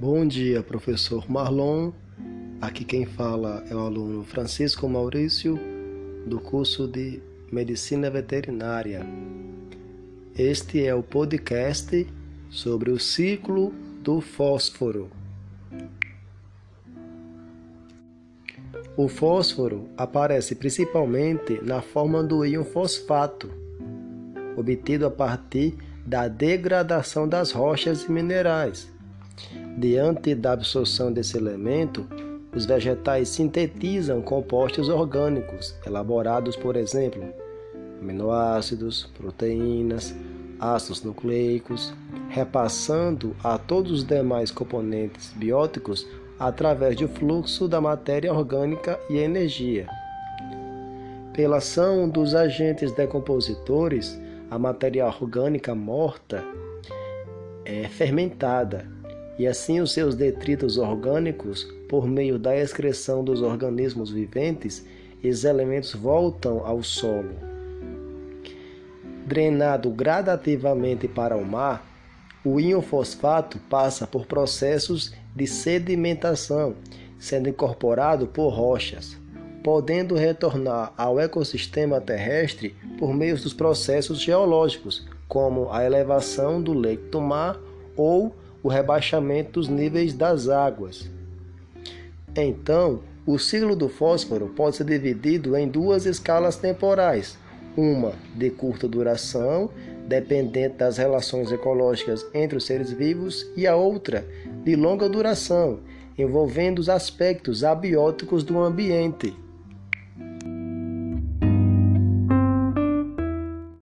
Bom dia, professor Marlon. Aqui quem fala é o aluno Francisco Maurício, do curso de Medicina Veterinária. Este é o podcast sobre o ciclo do fósforo. O fósforo aparece principalmente na forma do íon fosfato, obtido a partir da degradação das rochas e minerais. Diante da absorção desse elemento, os vegetais sintetizam compostos orgânicos, elaborados, por exemplo, aminoácidos, proteínas, ácidos nucleicos, repassando a todos os demais componentes bióticos através do fluxo da matéria orgânica e energia. Pela ação dos agentes decompositores, a matéria orgânica morta é fermentada e assim os seus detritos orgânicos, por meio da excreção dos organismos viventes, esses elementos voltam ao solo. Drenado gradativamente para o mar, o íon fosfato passa por processos de sedimentação, sendo incorporado por rochas podendo retornar ao ecossistema terrestre por meio dos processos geológicos, como a elevação do leito do mar ou o rebaixamento dos níveis das águas. Então, o ciclo do fósforo pode ser dividido em duas escalas temporais, uma de curta duração, dependente das relações ecológicas entre os seres vivos, e a outra de longa duração, envolvendo os aspectos abióticos do ambiente.